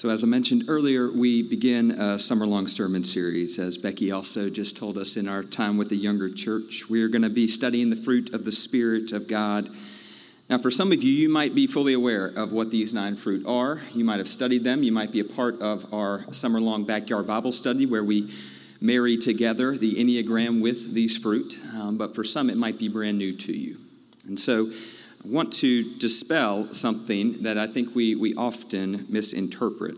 So, as I mentioned earlier, we begin a summer long sermon series. As Becky also just told us in our time with the younger church, we are going to be studying the fruit of the Spirit of God. Now, for some of you, you might be fully aware of what these nine fruit are. You might have studied them. You might be a part of our summer long backyard Bible study where we marry together the Enneagram with these fruit. Um, but for some, it might be brand new to you. And so, I want to dispel something that I think we, we often misinterpret.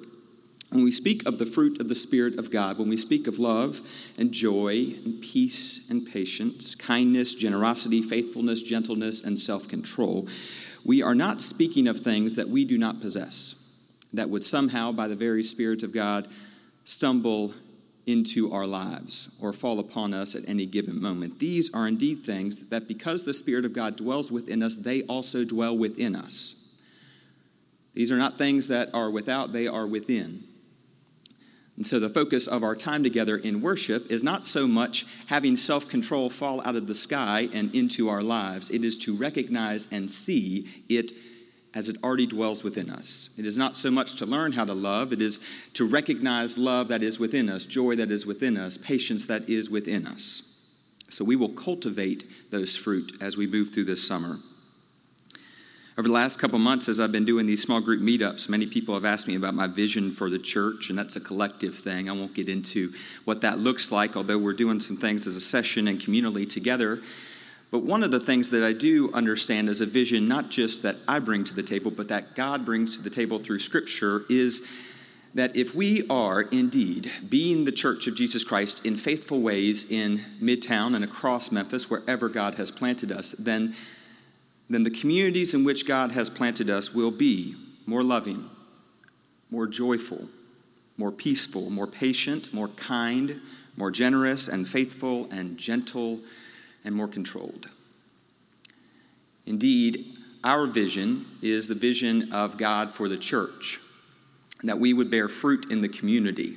When we speak of the fruit of the Spirit of God, when we speak of love and joy and peace and patience, kindness, generosity, faithfulness, gentleness, and self control, we are not speaking of things that we do not possess, that would somehow, by the very Spirit of God, stumble into our lives or fall upon us at any given moment. These are indeed things that because the Spirit of God dwells within us, they also dwell within us. These are not things that are without, they are within. And so the focus of our time together in worship is not so much having self control fall out of the sky and into our lives, it is to recognize and see it as it already dwells within us. It is not so much to learn how to love, it is to recognize love that is within us, joy that is within us, patience that is within us. So we will cultivate those fruit as we move through this summer. Over the last couple months, as I've been doing these small group meetups, many people have asked me about my vision for the church, and that's a collective thing. I won't get into what that looks like, although we're doing some things as a session and communally together. But one of the things that I do understand as a vision, not just that I bring to the table, but that God brings to the table through Scripture, is that if we are indeed being the church of Jesus Christ in faithful ways in Midtown and across Memphis, wherever God has planted us, then, then the communities in which God has planted us will be more loving, more joyful, more peaceful, more patient, more kind, more generous and faithful and gentle and more controlled. Indeed, our vision is the vision of God for the church, that we would bear fruit in the community,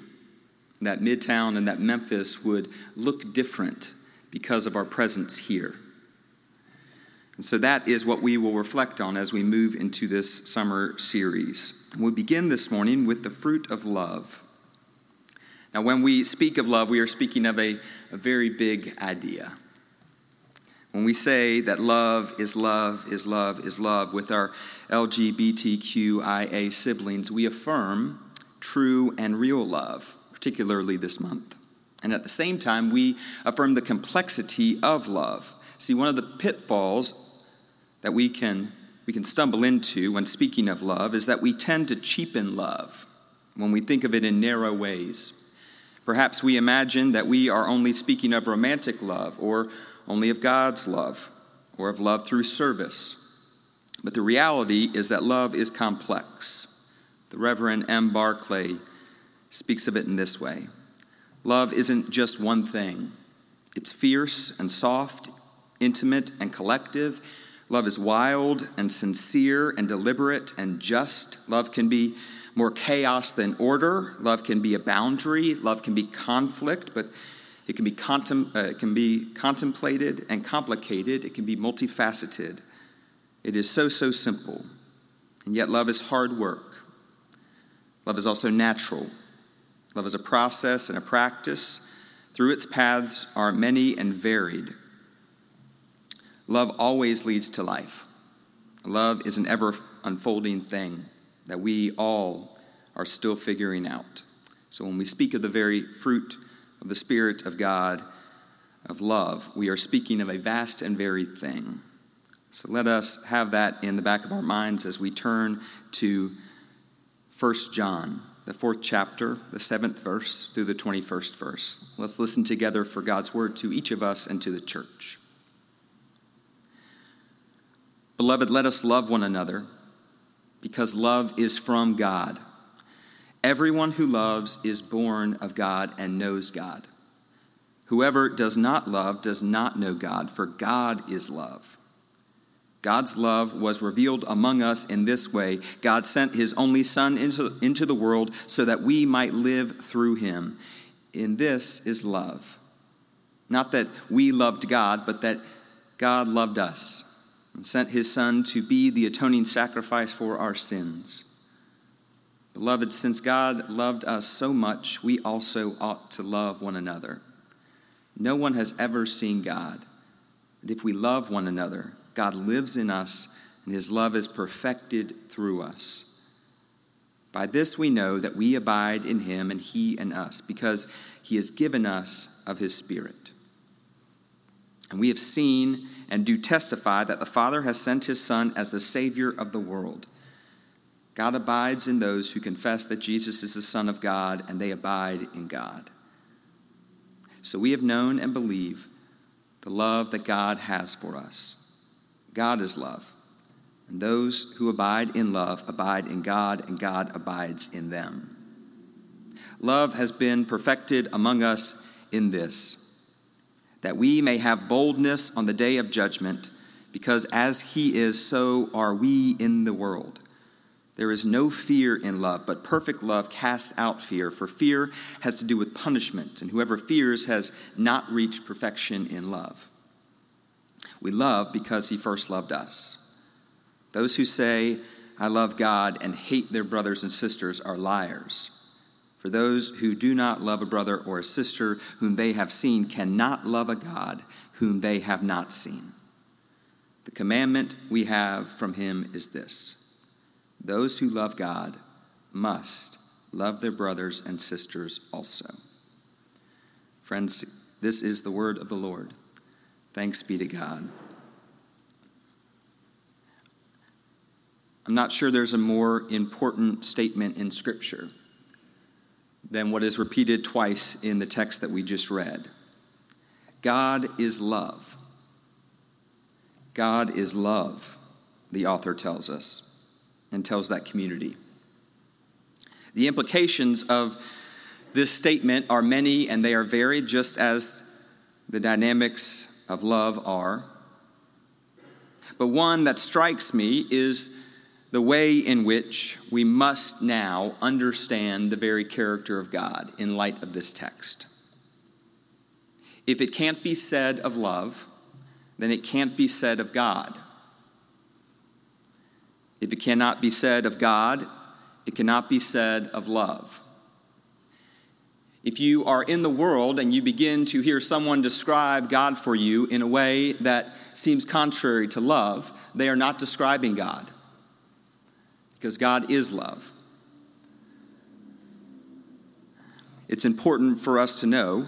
that Midtown and that Memphis would look different because of our presence here. And so that is what we will reflect on as we move into this summer series. We begin this morning with the fruit of love. Now, when we speak of love, we are speaking of a, a very big idea. When we say that love is love is love is love with our LGBTQIA siblings, we affirm true and real love, particularly this month. And at the same time, we affirm the complexity of love. See, one of the pitfalls that we can, we can stumble into when speaking of love is that we tend to cheapen love when we think of it in narrow ways. Perhaps we imagine that we are only speaking of romantic love or only of God's love or of love through service. But the reality is that love is complex. The Reverend M. Barclay speaks of it in this way Love isn't just one thing, it's fierce and soft, intimate and collective. Love is wild and sincere and deliberate and just. Love can be more chaos than order. Love can be a boundary. Love can be conflict, but it can be, contem- uh, it can be contemplated and complicated. It can be multifaceted. It is so, so simple. And yet, love is hard work. Love is also natural. Love is a process and a practice. Through its paths are many and varied. Love always leads to life. Love is an ever unfolding thing that we all are still figuring out. So when we speak of the very fruit of the Spirit of God of love, we are speaking of a vast and varied thing. So let us have that in the back of our minds as we turn to 1 John, the fourth chapter, the seventh verse through the 21st verse. Let's listen together for God's word to each of us and to the church. Beloved, let us love one another because love is from God. Everyone who loves is born of God and knows God. Whoever does not love does not know God, for God is love. God's love was revealed among us in this way God sent his only Son into, into the world so that we might live through him. In this is love. Not that we loved God, but that God loved us and sent his Son to be the atoning sacrifice for our sins. Beloved, since God loved us so much, we also ought to love one another. No one has ever seen God. And if we love one another, God lives in us, and his love is perfected through us. By this we know that we abide in him and he in us, because he has given us of his Spirit. And we have seen and do testify that the Father has sent his Son as the Savior of the world. God abides in those who confess that Jesus is the Son of God, and they abide in God. So we have known and believe the love that God has for us. God is love, and those who abide in love abide in God, and God abides in them. Love has been perfected among us in this that we may have boldness on the day of judgment, because as He is, so are we in the world. There is no fear in love, but perfect love casts out fear, for fear has to do with punishment, and whoever fears has not reached perfection in love. We love because he first loved us. Those who say, I love God, and hate their brothers and sisters are liars. For those who do not love a brother or a sister whom they have seen cannot love a God whom they have not seen. The commandment we have from him is this those who love God must love their brothers and sisters also. Friends, this is the word of the Lord. Thanks be to God. I'm not sure there's a more important statement in Scripture than what is repeated twice in the text that we just read. God is love. God is love, the author tells us and tells that community. The implications of this statement are many and they are varied, just as the dynamics of love are. But one that strikes me is the way in which we must now understand the very character of God in light of this text. If it can't be said of love, then it can't be said of God. If it cannot be said of God, it cannot be said of love. If you are in the world and you begin to hear someone describe God for you in a way that seems contrary to love, they are not describing God. Because God is love. It's important for us to know,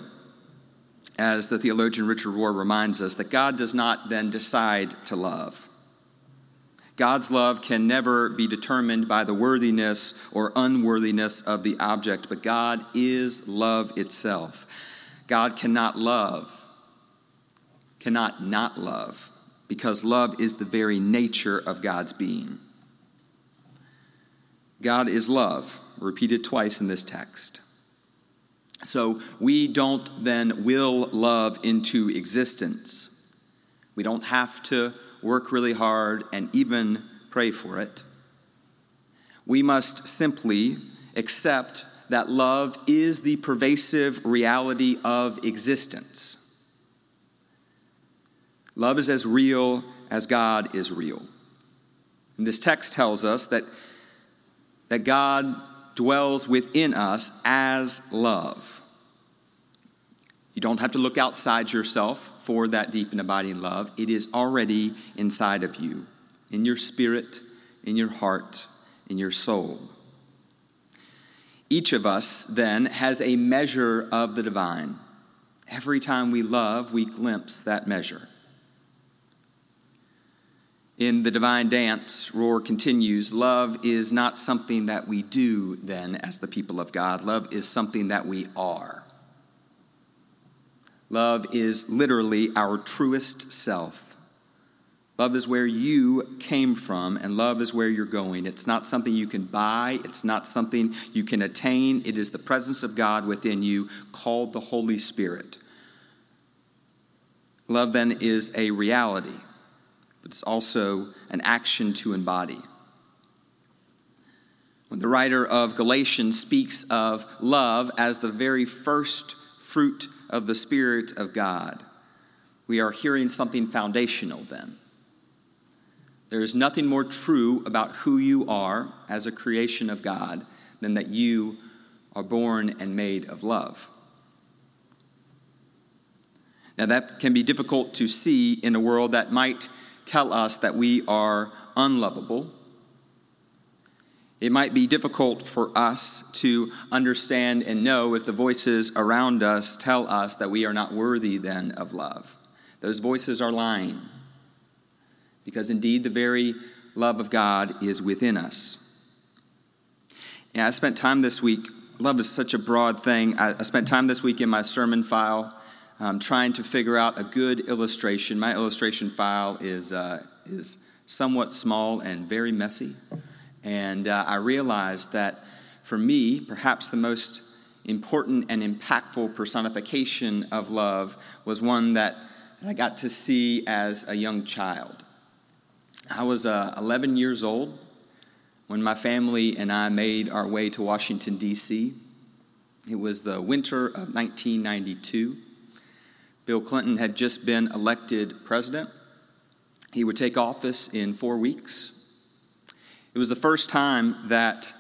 as the theologian Richard Rohr reminds us, that God does not then decide to love. God's love can never be determined by the worthiness or unworthiness of the object, but God is love itself. God cannot love, cannot not love, because love is the very nature of God's being. God is love, repeated twice in this text. So we don't then will love into existence. We don't have to work really hard, and even pray for it. We must simply accept that love is the pervasive reality of existence. Love is as real as God is real. And this text tells us that, that God dwells within us as love. You don't have to look outside yourself for that deep and abiding love. It is already inside of you, in your spirit, in your heart, in your soul. Each of us then has a measure of the divine. Every time we love, we glimpse that measure. In the divine dance, Rohr continues love is not something that we do then as the people of God, love is something that we are. Love is literally our truest self. Love is where you came from, and love is where you're going. It's not something you can buy, it's not something you can attain. It is the presence of God within you, called the Holy Spirit. Love then is a reality, but it's also an action to embody. When the writer of Galatians speaks of love as the very first fruit of the Spirit of God, we are hearing something foundational then. There is nothing more true about who you are as a creation of God than that you are born and made of love. Now, that can be difficult to see in a world that might tell us that we are unlovable. It might be difficult for us to understand and know if the voices around us tell us that we are not worthy then of love. Those voices are lying. Because indeed, the very love of God is within us. And I spent time this week, love is such a broad thing. I, spent time this week in my sermon file um, trying to figure out a good illustration. My illustration file is, uh, is somewhat small and very messy. And uh, I realized that for me, perhaps the most important and impactful personification of love was one that I got to see as a young child. I was uh, 11 years old when my family and I made our way to Washington, D.C. It was the winter of 1992. Bill Clinton had just been elected president. He would take office in four weeks. It was the first time that,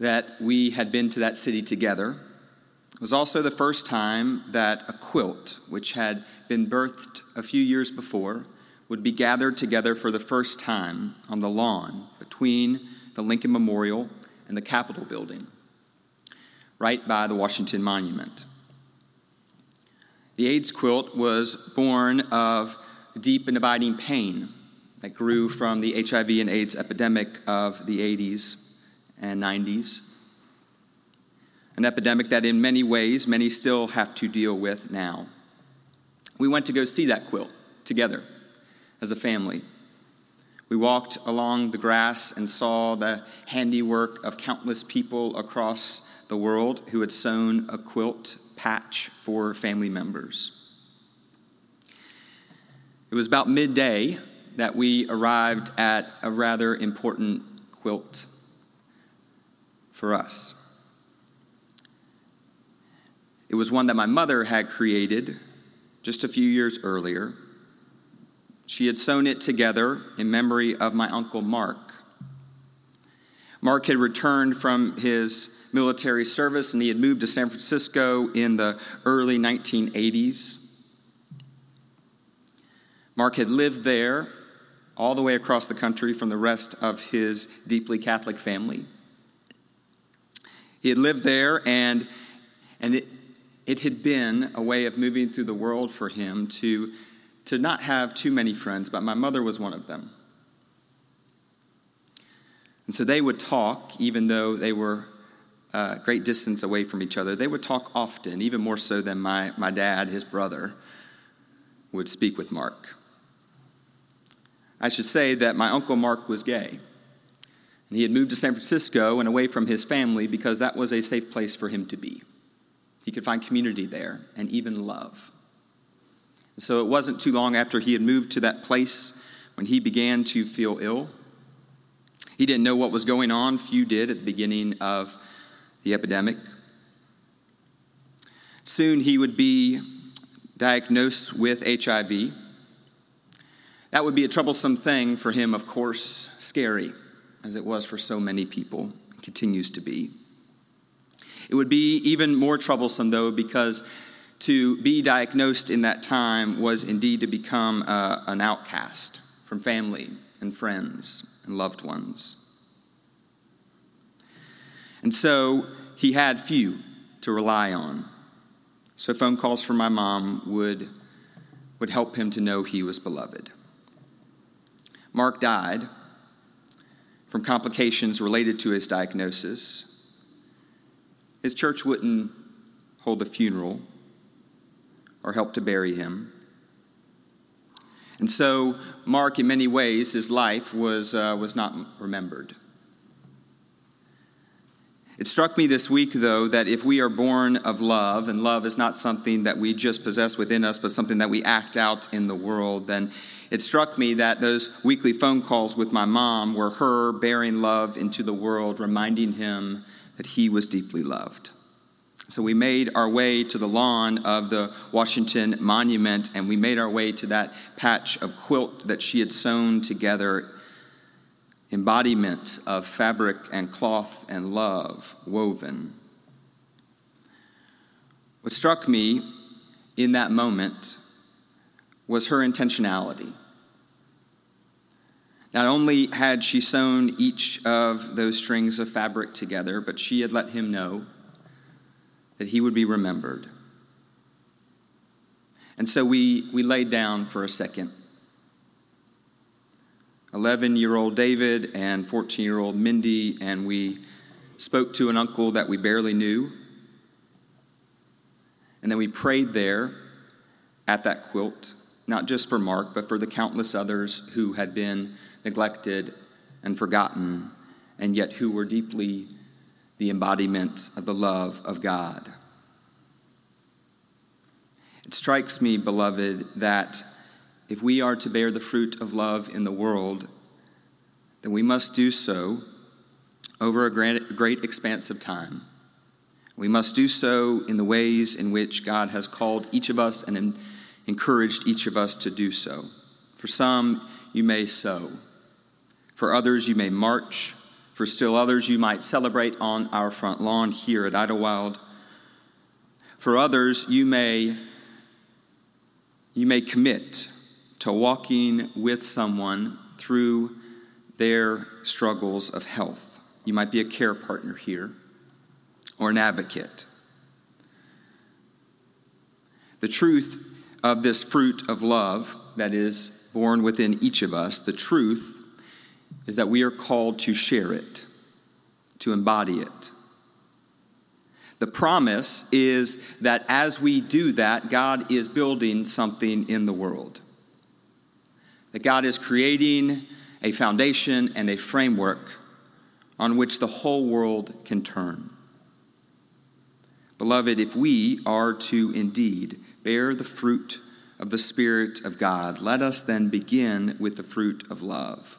that we had been to that city together. It was also the first time that a quilt, which had been birthed a few years before, would be gathered together for the first time on the lawn between the Lincoln Memorial and the Capitol building, right by the Washington Monument. The AIDS quilt was born of deep and abiding pain that grew from the HIV and AIDS epidemic of the 80s and 90s. An epidemic that, in many ways, many still have to deal with now. We went to go see that quilt together as a family. We walked along the grass and saw the handiwork of countless people across the world who had sewn a quilt patch for family members. It was about midday that we arrived at a rather important quilt for us. It was one that my mother had created just a few years earlier. She had sewn it together in memory of my uncle Mark. Mark had returned from his military service and he had moved to San Francisco in the early 1980s. Mark had lived there all the way across the country from the rest of his deeply Catholic family. He had lived there, and, and it, it had been a way of moving through the world for him to, to not have too many friends, but my mother was one of them. And so they would talk, even though they were uh, a great distance away from each other, they would talk often, even more so than my, my dad, his brother, would speak with Mark. I should say that my uncle Mark was gay. And he had moved to San Francisco and away from his family because that was a safe place for him to be. He could find community there and even love. And so it wasn't too long after he had moved to that place when he began to feel ill. He didn't know what was going on, few did at the beginning of the epidemic. Soon he would be diagnosed with HIV. That would be a troublesome thing for him, of course, scary, as it was for so many people, and continues to be. It would be even more troublesome, though, because to be diagnosed in that time was indeed to become uh, an outcast from family and friends and loved ones. And so he had few to rely on. So phone calls from my mom would, would help him to know he was beloved. Mark died from complications related to his diagnosis. His church wouldn't hold a funeral or help to bury him. And so, Mark, in many ways, his life was, uh, was not remembered. It struck me this week, though, that if we are born of love, and love is not something that we just possess within us, but something that we act out in the world, then it struck me that those weekly phone calls with my mom were her bearing love into the world, reminding him that he was deeply loved. So we made our way to the lawn of the Washington Monument, and we made our way to that patch of quilt that she had sewn together embodiment of fabric and cloth and love woven. What struck me in that moment was her intentionality. Not only had she sewn each of those strings of fabric together, but she had let him know that he would be remembered. And so we, we laid down for a second 11 year old David and 14 year old Mindy, and we spoke to an uncle that we barely knew. And then we prayed there at that quilt, not just for Mark, but for the countless others who had been neglected and forgotten, and yet who were deeply the embodiment of the love of God. It strikes me, beloved, that if we are to bear the fruit of love in the world, then we must do so over a great, expanse of time. We must do so in the ways in which God has called each of us and encouraged each of us to do so. For some, you may sow. For others, you may march. For still others, you might celebrate on our front lawn here at Idlewild. For others, you may, you may commit to walking with someone through their struggles of health. You might be a care partner here or an advocate. The truth of this fruit of love that is born within each of us, the truth is that we are called to share it, to embody it. The promise is that as we do that, God is building something in the world that God is creating a foundation and a framework on which the whole world can turn. Beloved, if we are to indeed bear the fruit of the Spirit of God, let us then begin with the fruit of love.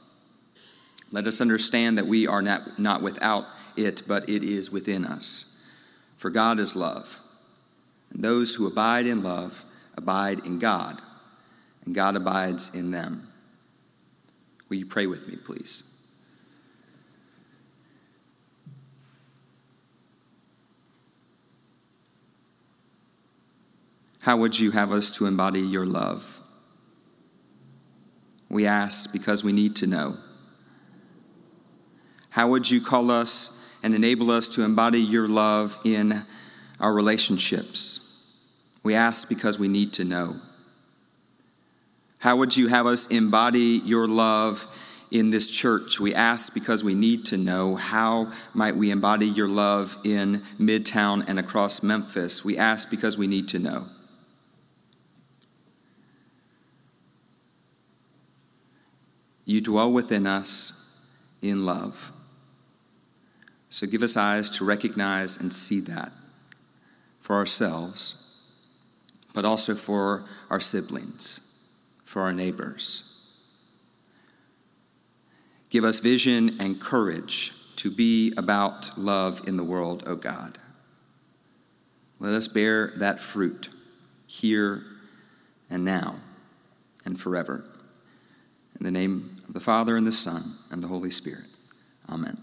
Let us understand that we are not, not without it, but it is within us. For God is love, and those who abide in love abide in God and God abides in them. Will you pray with me, please? How would you have us to embody your love? We ask because we need to know. How would you call us and enable us to embody your love in our relationships? We ask because we need to know. How would you have us embody your love in this church? We ask because we need to know how might we embody your love in Midtown and across Memphis. We ask because we need to know. You dwell within us in love. So give us eyes to recognize and see that for ourselves, but also for our siblings for our neighbors. Give us vision and courage to be about love in the world, O oh God. Let us bear that fruit here and now and forever. In the name of the Father, and the Son, and the Holy Spirit. Amen.